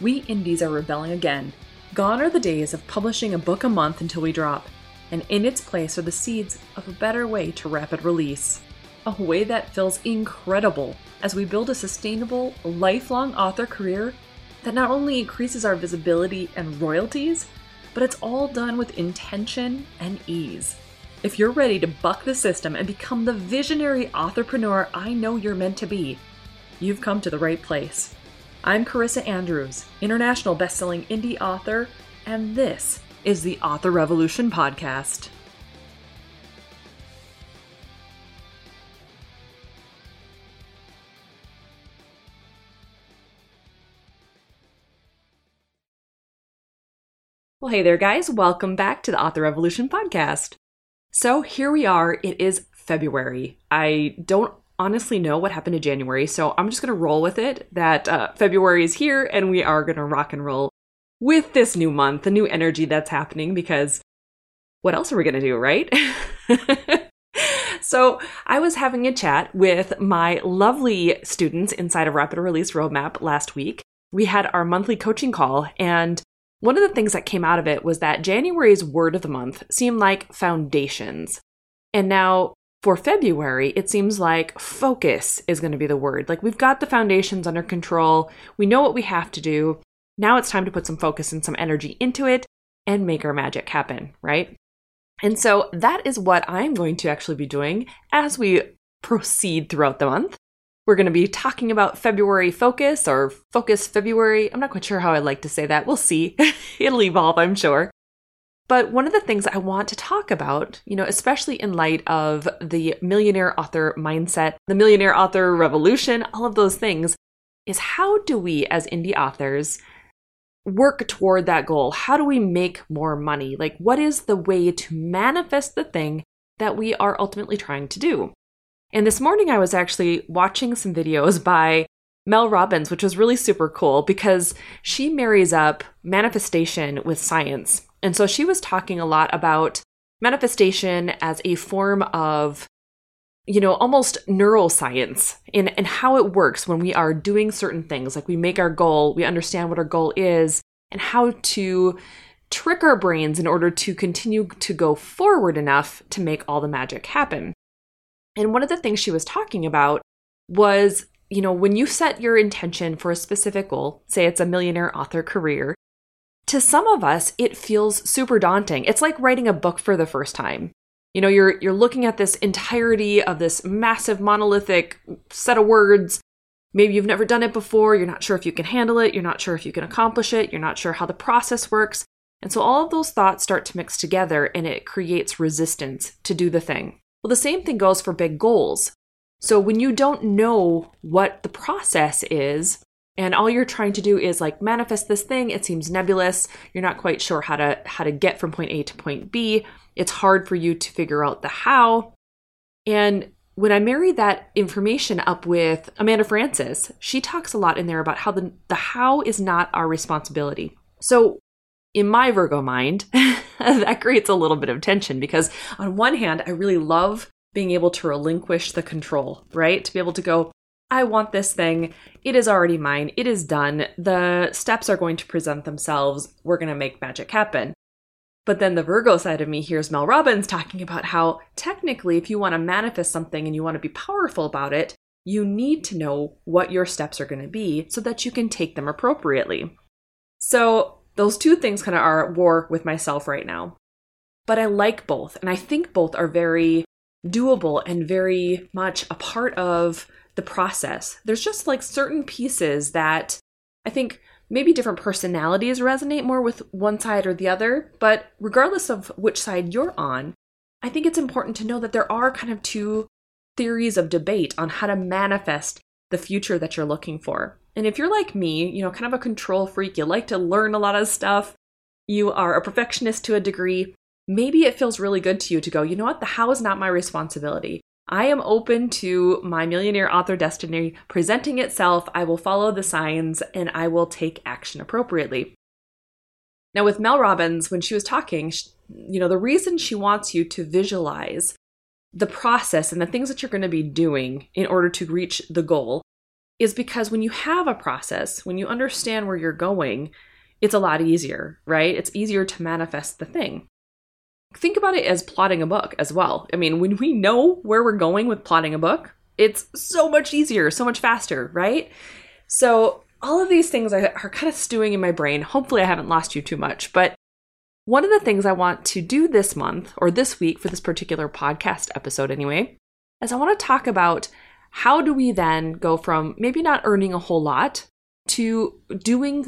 we indies are rebelling again. Gone are the days of publishing a book a month until we drop, and in its place are the seeds of a better way to rapid release. A way that feels incredible as we build a sustainable, lifelong author career that not only increases our visibility and royalties, but it's all done with intention and ease. If you're ready to buck the system and become the visionary entrepreneur I know you're meant to be, you've come to the right place. I'm Carissa Andrews, international best-selling indie author, and this is the Author Revolution podcast. Well, hey there, guys. Welcome back to the Author Revolution podcast. So here we are. It is February. I don't honestly know what happened to January, so I'm just going to roll with it that uh, February is here and we are going to rock and roll with this new month, the new energy that's happening, because what else are we going to do, right? so I was having a chat with my lovely students inside of Rapid Release Roadmap last week. We had our monthly coaching call, and one of the things that came out of it was that January's word of the month seemed like foundations. And now for February, it seems like focus is going to be the word. Like we've got the foundations under control, we know what we have to do. Now it's time to put some focus and some energy into it and make our magic happen, right? And so that is what I'm going to actually be doing as we proceed throughout the month. We're going to be talking about February focus or focus February. I'm not quite sure how I'd like to say that. We'll see. It'll evolve, I'm sure. But one of the things I want to talk about, you know, especially in light of the millionaire author mindset, the millionaire author revolution, all of those things, is how do we as indie authors work toward that goal? How do we make more money? Like, what is the way to manifest the thing that we are ultimately trying to do? And this morning I was actually watching some videos by Mel Robbins, which was really super cool because she marries up manifestation with science. And so she was talking a lot about manifestation as a form of you know almost neuroscience in and how it works when we are doing certain things. Like we make our goal we understand what our goal is and how to trick our brains in order to continue to go forward enough to make all the magic happen. And one of the things she was talking about was, you know, when you set your intention for a specific goal, say it's a millionaire author career, to some of us it feels super daunting. It's like writing a book for the first time. You know, you're you're looking at this entirety of this massive monolithic set of words. Maybe you've never done it before, you're not sure if you can handle it, you're not sure if you can accomplish it, you're not sure how the process works. And so all of those thoughts start to mix together and it creates resistance to do the thing. Well, the same thing goes for big goals. So when you don't know what the process is, and all you're trying to do is like manifest this thing, it seems nebulous. You're not quite sure how to how to get from point A to point B. It's hard for you to figure out the how. And when I married that information up with Amanda Frances she talks a lot in there about how the, the how is not our responsibility. So in my Virgo mind, that creates a little bit of tension because, on one hand, I really love being able to relinquish the control, right? To be able to go, I want this thing. It is already mine. It is done. The steps are going to present themselves. We're going to make magic happen. But then the Virgo side of me hears Mel Robbins talking about how technically, if you want to manifest something and you want to be powerful about it, you need to know what your steps are going to be so that you can take them appropriately. So those two things kind of are at war with myself right now. But I like both, and I think both are very doable and very much a part of the process. There's just like certain pieces that I think maybe different personalities resonate more with one side or the other, but regardless of which side you're on, I think it's important to know that there are kind of two theories of debate on how to manifest the future that you're looking for. And if you're like me, you know, kind of a control freak, you like to learn a lot of stuff, you are a perfectionist to a degree, maybe it feels really good to you to go, you know what, the how is not my responsibility. I am open to my millionaire author destiny presenting itself. I will follow the signs and I will take action appropriately. Now, with Mel Robbins, when she was talking, you know, the reason she wants you to visualize the process and the things that you're going to be doing in order to reach the goal is because when you have a process, when you understand where you're going, it's a lot easier, right? It's easier to manifest the thing. Think about it as plotting a book as well. I mean, when we know where we're going with plotting a book, it's so much easier, so much faster, right? So, all of these things are, kind of stewing in my brain. Hopefully, I haven't lost you too much. But one of the things I want to do this month or this week for this particular podcast episode, anyway, is I want to talk about how do we then go from maybe not earning a whole lot to doing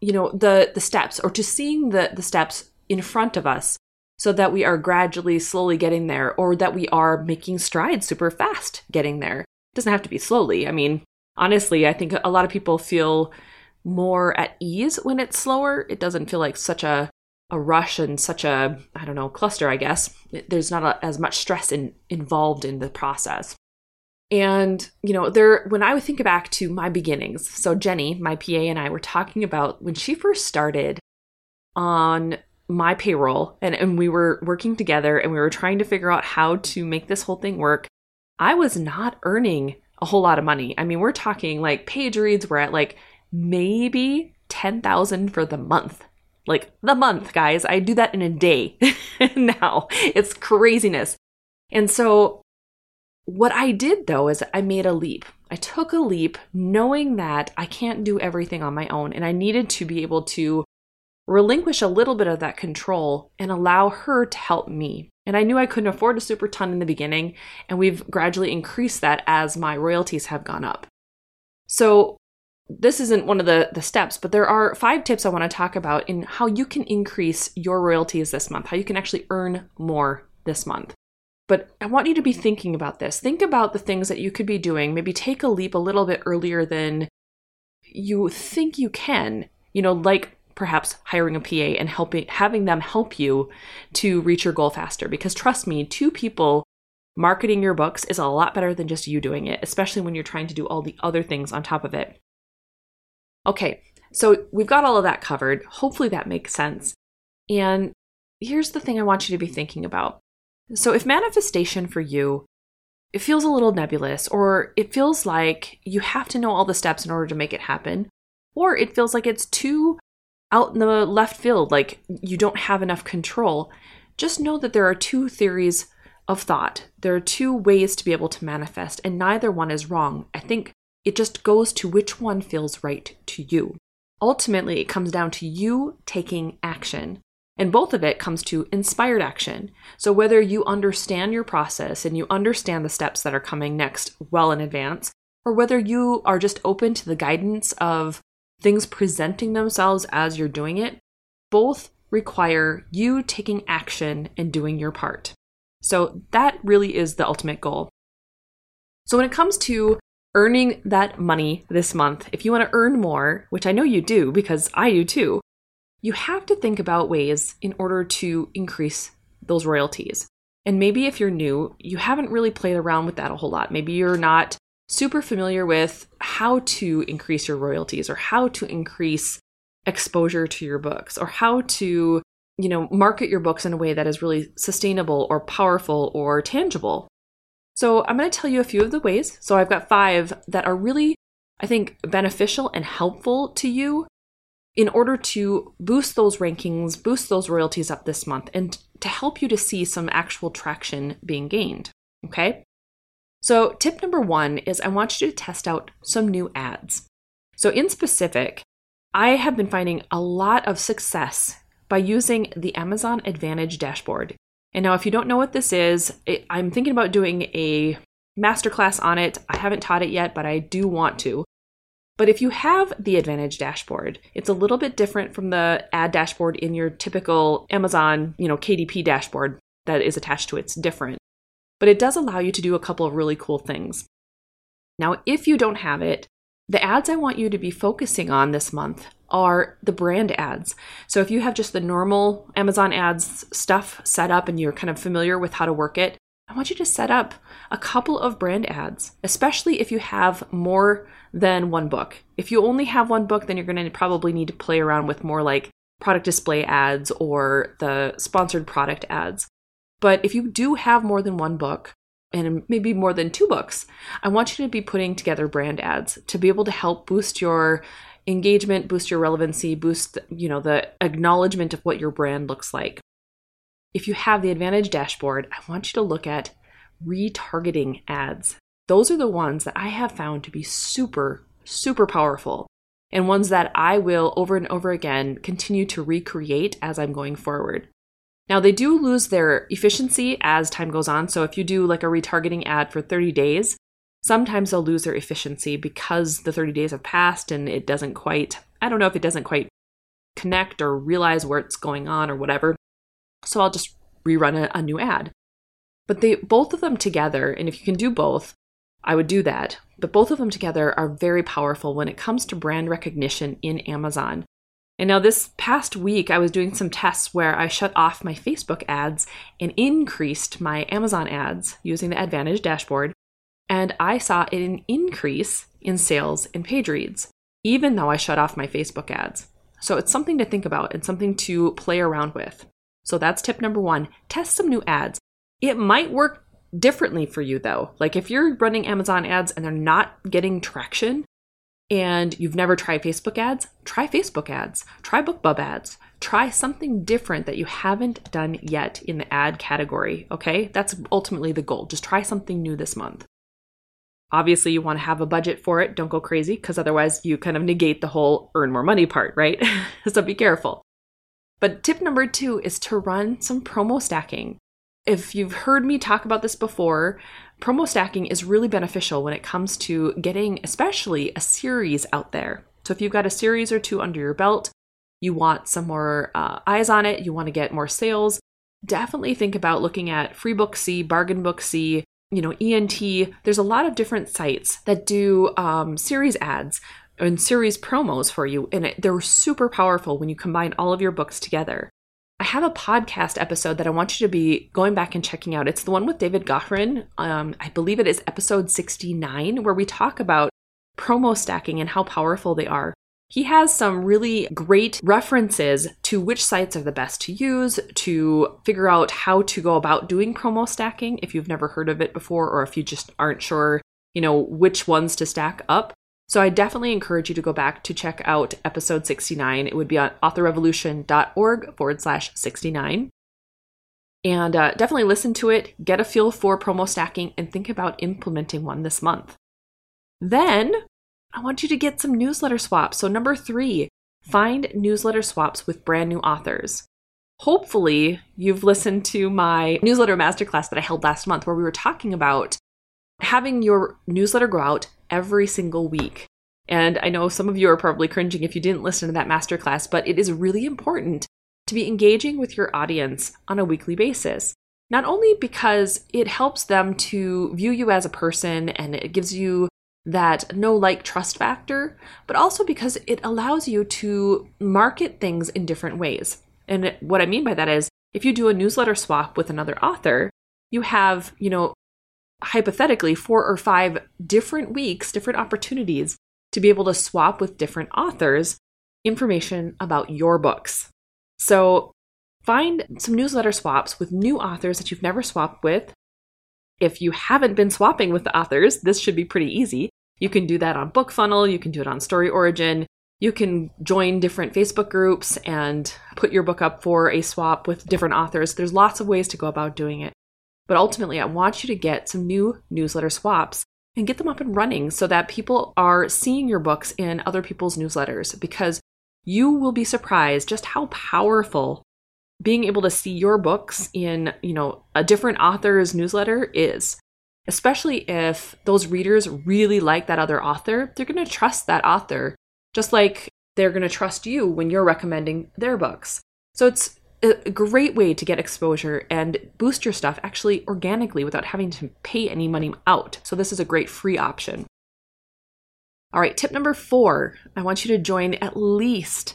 you know the the steps or to seeing the the steps in front of us so that we are gradually slowly getting there or that we are making strides super fast getting there. It doesn't have to be slowly. I mean honestly i think a lot of people feel more at ease when it's slower. It doesn't feel like such a a rush and such a i don't know cluster i guess. There's not a, as much stress in, involved in the process. And, you know, there, when I would think back to my beginnings, so Jenny, my PA, and I were talking about when she first started on my payroll and, and we were working together and we were trying to figure out how to make this whole thing work. I was not earning a whole lot of money. I mean, we're talking like page reads were at like maybe 10,000 for the month. Like the month, guys. I do that in a day now. It's craziness. And so what I did though is I made a leap. I took a leap knowing that I can't do everything on my own and I needed to be able to relinquish a little bit of that control and allow her to help me. And I knew I couldn't afford a super ton in the beginning, and we've gradually increased that as my royalties have gone up. So, this isn't one of the, the steps, but there are five tips I want to talk about in how you can increase your royalties this month, how you can actually earn more this month. But I want you to be thinking about this. Think about the things that you could be doing. Maybe take a leap a little bit earlier than you think you can. You know, like perhaps hiring a PA and helping having them help you to reach your goal faster because trust me, two people marketing your books is a lot better than just you doing it, especially when you're trying to do all the other things on top of it. Okay, so we've got all of that covered. Hopefully that makes sense. And here's the thing I want you to be thinking about. So, if manifestation for you it feels a little nebulous, or it feels like you have to know all the steps in order to make it happen, or it feels like it's too out in the left field, like you don't have enough control, just know that there are two theories of thought. There are two ways to be able to manifest, and neither one is wrong. I think it just goes to which one feels right to you. Ultimately, it comes down to you taking action. And both of it comes to inspired action. So, whether you understand your process and you understand the steps that are coming next well in advance, or whether you are just open to the guidance of things presenting themselves as you're doing it, both require you taking action and doing your part. So, that really is the ultimate goal. So, when it comes to earning that money this month, if you want to earn more, which I know you do because I do too, you have to think about ways in order to increase those royalties. And maybe if you're new, you haven't really played around with that a whole lot. Maybe you're not super familiar with how to increase your royalties or how to increase exposure to your books or how to, you know, market your books in a way that is really sustainable or powerful or tangible. So, I'm going to tell you a few of the ways. So, I've got five that are really, I think, beneficial and helpful to you in order to boost those rankings, boost those royalties up this month, and to help you to see some actual traction being gained. Okay? So, tip number one is I want you to test out some new ads. So, in specific, I have been finding a lot of success by using the Amazon Advantage dashboard. And now, if you don't know what this is, it, I'm thinking about doing a masterclass on it. I haven't taught it yet, but I do want to. But if you have the Advantage dashboard, it's a little bit different from the ad dashboard in your typical Amazon, you know, KDP dashboard that is attached to it. It's different. But it does allow you to do a couple of really cool things. Now, if you don't have it, The ads I want you to be focusing on this month are the brand ads. So if you have just the normal Amazon ads stuff set up and you're kind of familiar with how to work it, I want you to set up a couple of brand ads, especially if you have more than one book. If you only have one book, then you're going to probably need to play around with more like product display ads or the sponsored product ads. But if you do have more than one book, and maybe more than two books, I want you to be putting together brand ads to be able to help boost your engagement, boost your relevancy, boost, you know, the acknowledgement of what your brand looks like. If you have the Advantage dashboard, I want you to look at retargeting ads. Those are the ones that I have found to be super, super powerful and ones that I will over and over again continue to recreate as I'm going forward. Now, they do lose their efficiency as time goes on. So, if you do like a retargeting ad for 30 days, sometimes they'll lose their efficiency because the 30 days have passed and it doesn't quite, I don't know if it doesn't quite connect or realize where it's going on or whatever. So, I'll just rerun a, a new ad. But they both of them together, and if you can do both, I would do that. But both of them together are very powerful when it comes to brand recognition in Amazon. And now, this past week, I was doing some tests where I shut off my Facebook ads and increased my Amazon ads using the Advantage dashboard. And I saw an increase in sales and page reads, even though I shut off my Facebook ads. So it's something to think about and something to play around with. So that's tip number one test some new ads. It might work differently for you though. Like if you're running Amazon ads and they're not getting traction and you've never tried Facebook ads, try Facebook ads, try BookBub ads, try something different that you haven't done yet in the ad category. Okay, that's ultimately the goal. Just try something new this month. Obviously, you want to have a budget for it. Don't go crazy because otherwise you kind of negate the whole earn more money part, right? so be careful. But tip number two is to run some promo stacking. If you've heard me talk about this before, promo stacking is really beneficial when it comes to getting, especially, a series out there. So if you've got a series or two under your belt, you want some more uh, eyes on it, you want to get more sales, definitely think about looking at Freebooksy, Bargain Booksy, you know, ENT. There's a lot of different sites that do um, series ads and series promos for you, and it, they're super powerful when you combine all of your books together. I have a podcast episode that I want you to be going back and checking out. It's the one with David Gaughran. Um, I believe it is episode 69, where we talk about promo stacking and how powerful they are. He has some really great references to which sites are the best to use to figure out how to go about doing promo stacking if you've never heard of it before or if you just aren't sure, you know, which ones to stack up. So I definitely encourage you to go back to check out episode 69. It would be on authorrevolution.org forward slash 69. And uh, definitely listen to it, get a feel for promo stacking, and think about implementing one this month. Then I want you to get some newsletter swaps. So, number three, find newsletter swaps with brand new authors. Hopefully, you've listened to my newsletter masterclass that I held last month where we were talking about having your newsletter go out every single week. And I know some of you are probably cringing if you didn't listen to that masterclass, but it is really important to be engaging with your audience on a weekly basis. Not only because it helps them to view you as a person and it gives you that no like trust factor, but also because it allows you to market things in different ways. And what I mean by that is if you do a newsletter swap with another author, you have, you know, hypothetically four or five different weeks, different opportunities to be able to swap with different authors information about your books. So find some newsletter swaps with new authors that you've never swapped with. If you haven't been swapping with the authors, this should be pretty easy. You can do that on BookFunnel, you can do it on Story Origin. You can join different Facebook groups and put your book up for a swap with different authors. There's lots of ways to go about doing it. But ultimately, I want you to get some new newsletter swaps and get them up and running so that people are seeing your books in other people's newsletters because you will be surprised just how powerful being able to see your books in, you know, a different author's newsletter is. Especially if those readers really like that other author, they're going to trust that author just like they're going to trust you when you're recommending their books. So it's a great way to get exposure and boost your stuff actually organically without having to pay any money out. So, this is a great free option. All right, tip number four I want you to join at least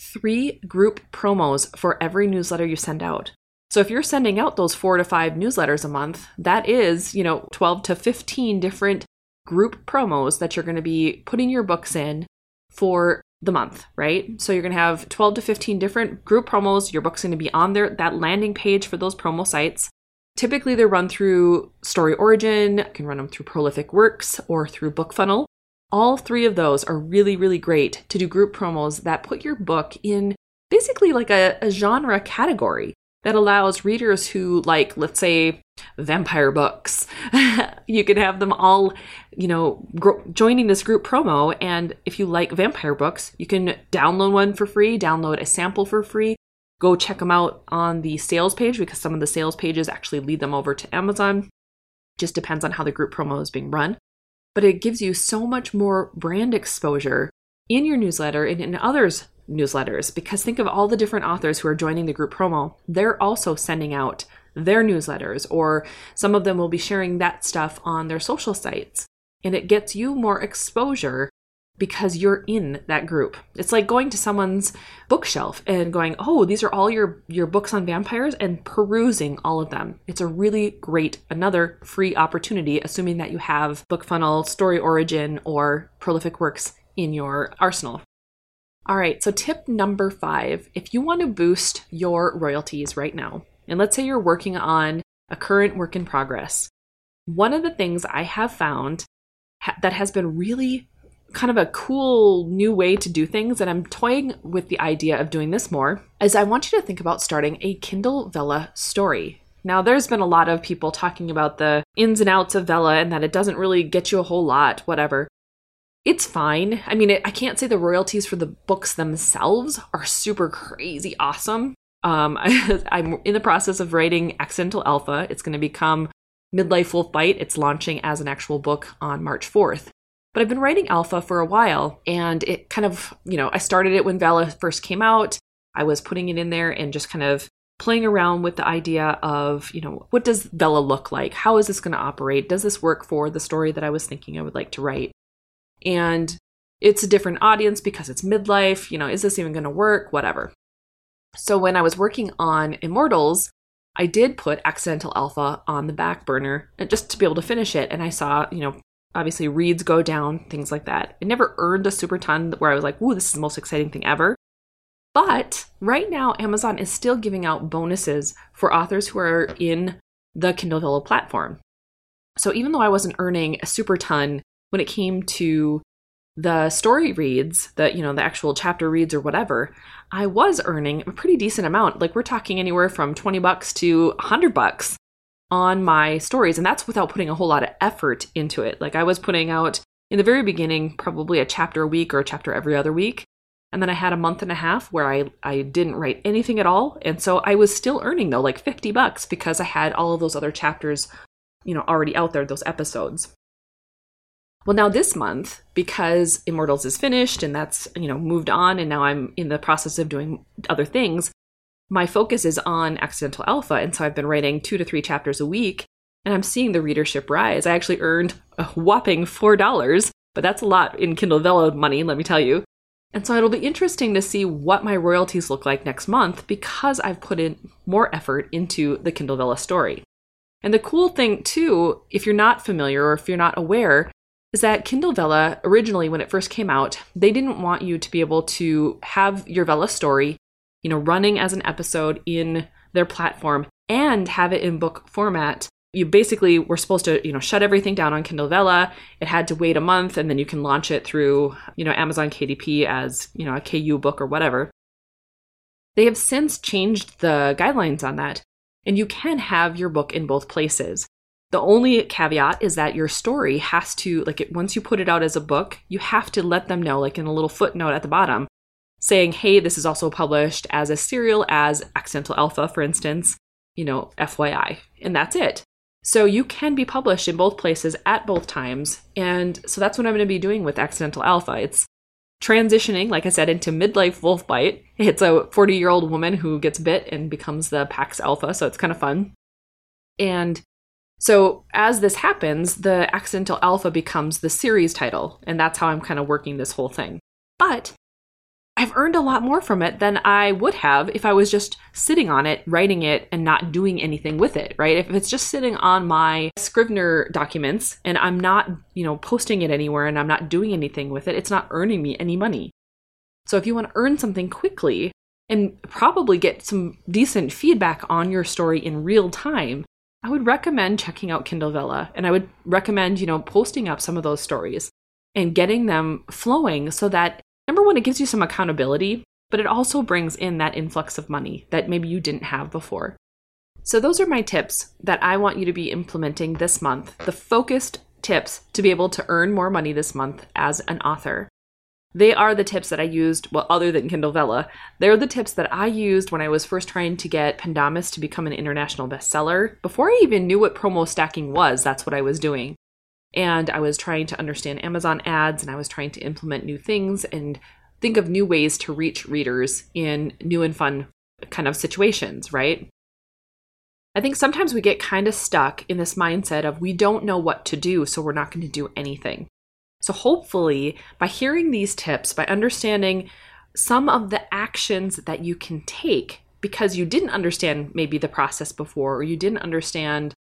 three group promos for every newsletter you send out. So if you're sending out those four to five newsletters a month, that is, you know, 12 to 15 different group promos that you're going to be putting your books in for the month, right? So you're going to have 12 to 15 different group promos. Your book's going to be on there, that landing page for those promo sites. Typically, they're run through Story Origin, you can run them through Prolific Works or through Book Funnel. All three of those are really, really great to do group promos that put your book in basically like a, a genre category that allows readers who like, let's say, vampire books, you can have them all, you know, gr- joining this group promo. And if you like vampire books, you can download one for free, download a sample for free. Go check them out on the sales page because some of the sales pages actually lead them over to Amazon. Just depends on how the group promo is being run but it gives you so much more brand exposure in your newsletter and in others' newsletters because think of all the different authors who are joining the group promo. They're also sending out their newsletters, or some of them will be sharing that stuff on their social sites. And it gets you more exposure because you're in that group. It's like going to someone's bookshelf and going, "Oh, these are all your your books on vampires," and perusing all of them. It's a really great another free opportunity, assuming that you have BookFunnel, Story Origin, or Prolific Works in your arsenal. All right, so tip number five: if you want to boost your royalties right now, and let's say you're working on a current work in progress, one of the things I have found that has been really kind of a cool new way to do things, and I'm toying with the idea of doing this more, is I want you to think about starting a Kindle Vella story. Now, there's been a lot of people talking about the ins and outs of Vella and that it doesn't really get you a whole lot, whatever. It's fine. I mean, it, I can't say the royalties for the books themselves are super crazy awesome. Um, I, I'm in the process of writing Accidental Alpha. It's going to become Midlife Wolf Bite. It's launching as an actual book on March 4th. But I've been writing alpha for a while and it kind of, you know, I started it when Vella first came out. I was putting it in there and just kind of playing around with the idea of, you know, what does Vella look like? How is this going to operate? Does this work for the story that I was thinking I would like to write? And it's a different audience because it's midlife. You know, is this even going to work? Whatever. So when I was working on Immortals, I did put Accidental Alpha on the back burner just to be able to finish it. And I saw, you know, obviously reads go down, things like that. It never earned a super ton where I was like, ooh, this is the most exciting thing ever. But right now, Amazon is still giving out bonuses for authors who are in the Kindle Vella platform. So even though I wasn't earning a super ton when it came to the story reads, the you know, the actual chapter reads or whatever, I was earning a pretty decent amount. Like we're talking anywhere from 20 bucks to 100 bucks on my stories. And that's without putting a whole lot of effort into it. Like I was putting out in the very beginning, probably a chapter a week or a chapter every other week. And then I had a month and a half where I, I didn't write anything at all. And so I was still earning though, like 50 bucks because I had all of those other chapters, you know, already out there, those episodes. Well, now this month, because Immortals is finished and that's, you know, moved on, and now I'm in the process of doing other things, my focus is on accidental alpha. And so i've been writing two to three chapters a week and i'm seeing the readership rise. I actually earned a whopping four dollars but that's a lot in kindle vella money let me tell you. And so it'll be interesting to see what my royalties look like next month because i've put in more effort into the kindle vella story. And the cool thing too if you're not familiar or if you're not aware is that Kindle Vella, originally when it first came out, they didn't want you to be able to have your Vella story you know, running as an episode in their platform and have it in book format. You basically were supposed to, you know, shut everything down on Kindle Vella. It had to wait a month and then you can launch it through, you know, Amazon KDP as, you know, a KU book or whatever. They have since changed the guidelines on that, and you can have your book in both places. The only caveat is that your story has to, like, it, once you put it out as a book, you have to let them know, like in a little footnote at the bottom, saying, hey, this is also published as a serial as Accidental Alpha, for instance, you know, FYI. And that's it. So you can be published in both places at both times. And so that's what I'm going to be doing with Accidental Alpha. It's transitioning, like I said, into midlife wolf bite. It's a 40 year old woman who gets bit and becomes the Pax Alpha. So it's kind of fun. And So, as this happens, the accidental alpha becomes the series title, and that's how I'm kind of working this whole thing. But I've earned a lot more from it than I would have if I was just sitting on it, writing it, and not doing anything with it, right? If it's just sitting on my Scrivener documents and I'm not, you know, posting it anywhere and I'm not doing anything with it, it's not earning me any money. So if you want to earn something quickly and probably get some decent feedback on your story in real time, I would recommend checking out Kindle Vella and I would recommend, you know, posting up some of those stories and getting them flowing so that number one, it gives you some accountability, but it also brings in that influx of money that maybe you didn't have before. So, those are my tips that I want you to be implementing this month the focused tips to be able to earn more money this month as an author. They are the tips that I used, well, other than Kindle Vella, they're the tips that I used when I was first trying to get Pendomus to become an international bestseller. Before I even knew what promo stacking was, that's what I was doing and I was trying to understand Amazon ads and I was trying to implement new things and think of new ways to reach readers in new and fun kind of situations, right? I think sometimes we get kind of stuck in this mindset of we don't know what to do, so we're not going to do anything. So, hopefully, by hearing these tips, by understanding some of the actions that you can take because you didn't understand maybe the process before, or you didn't understand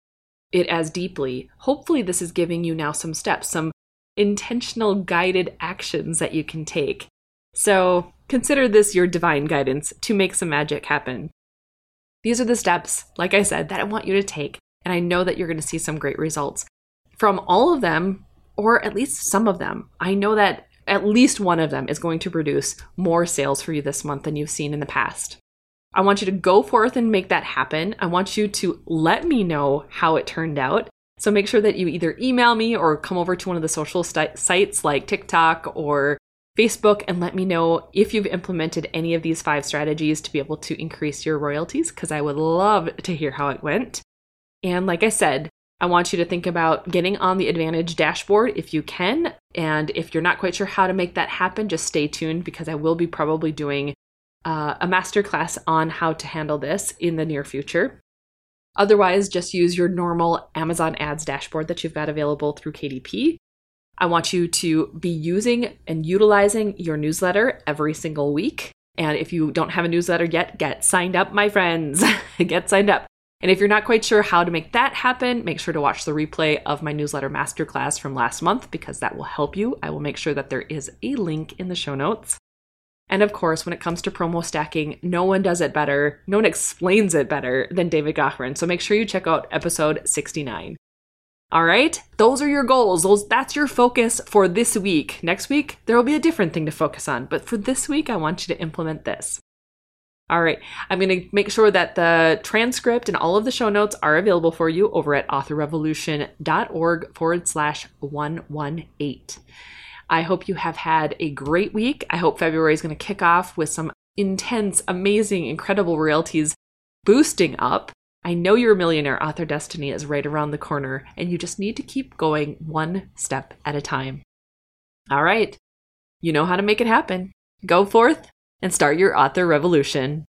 it as deeply. Hopefully, this is giving you now some steps, some intentional guided actions that you can take. So, consider this your divine guidance to make some magic happen. These are the steps, like I said, that I want you to take, and I know that you're going to see some great results from all of them, or at least some of them. I know that at least one of them is going to produce more sales for you this month than you've seen in the past. I want you to go forth and make that happen. I want you to let me know how it turned out. So make sure that you either email me or come over to one of the social st- sites like TikTok or Facebook and let me know if you've implemented any of these five strategies to be able to increase your royalties because I would love to hear how it went. And like I said, I want you to think about getting on the Advantage dashboard if you can. And if you're not quite sure how to make that happen, just stay tuned because I will be probably doing uh, a masterclass on how to handle this in the near future. Otherwise, just use your normal Amazon ads dashboard that you've got available through KDP. I want you to be using and utilizing your newsletter every single week. And if you don't have a newsletter yet, get signed up, my friends. get signed up. And if you're not quite sure how to make that happen, make sure to watch the replay of my newsletter masterclass from last month because that will help you. I will make sure that there is a link in the show notes. And of course, when it comes to promo stacking, no one does it better, no one explains it better than David Gaughran. So make sure you check out episode 69. All right, those are your goals. Those that's your focus for this week. Next week, there will be a different thing to focus on, but for this week, I want you to implement this. All right, I'm going to make sure that the transcript and all of the show notes are available for you over at authorrevolution.org forward slash 118. I hope you have had a great week. I hope February is going to kick off with some intense, amazing, incredible royalties boosting up. I know your millionaire author destiny is right around the corner, and you just need to keep going one step at a time. All right, you know how to make it happen. Go forth and start your author revolution.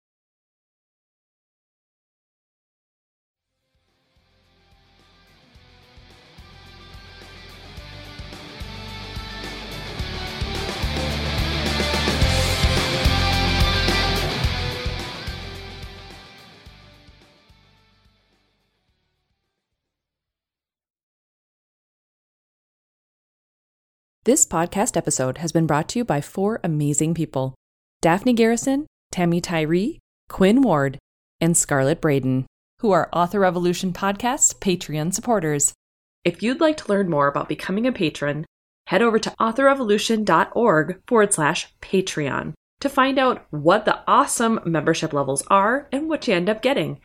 This podcast episode has been brought to you by four amazing people Daphne Garrison, Tammy Tyree, Quinn Ward, and Scarlett Braden, who are Author Revolution Podcast's Patreon supporters. If you'd like to learn more about becoming a patron, head over to authorrevolution.org forward slash Patreon to find out what the awesome membership levels are and what you end up getting.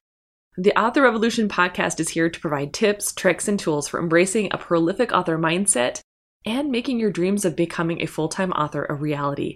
The Author Revolution podcast is here to provide tips, tricks, and tools for embracing a prolific author mindset and making your dreams of becoming a full time author a reality.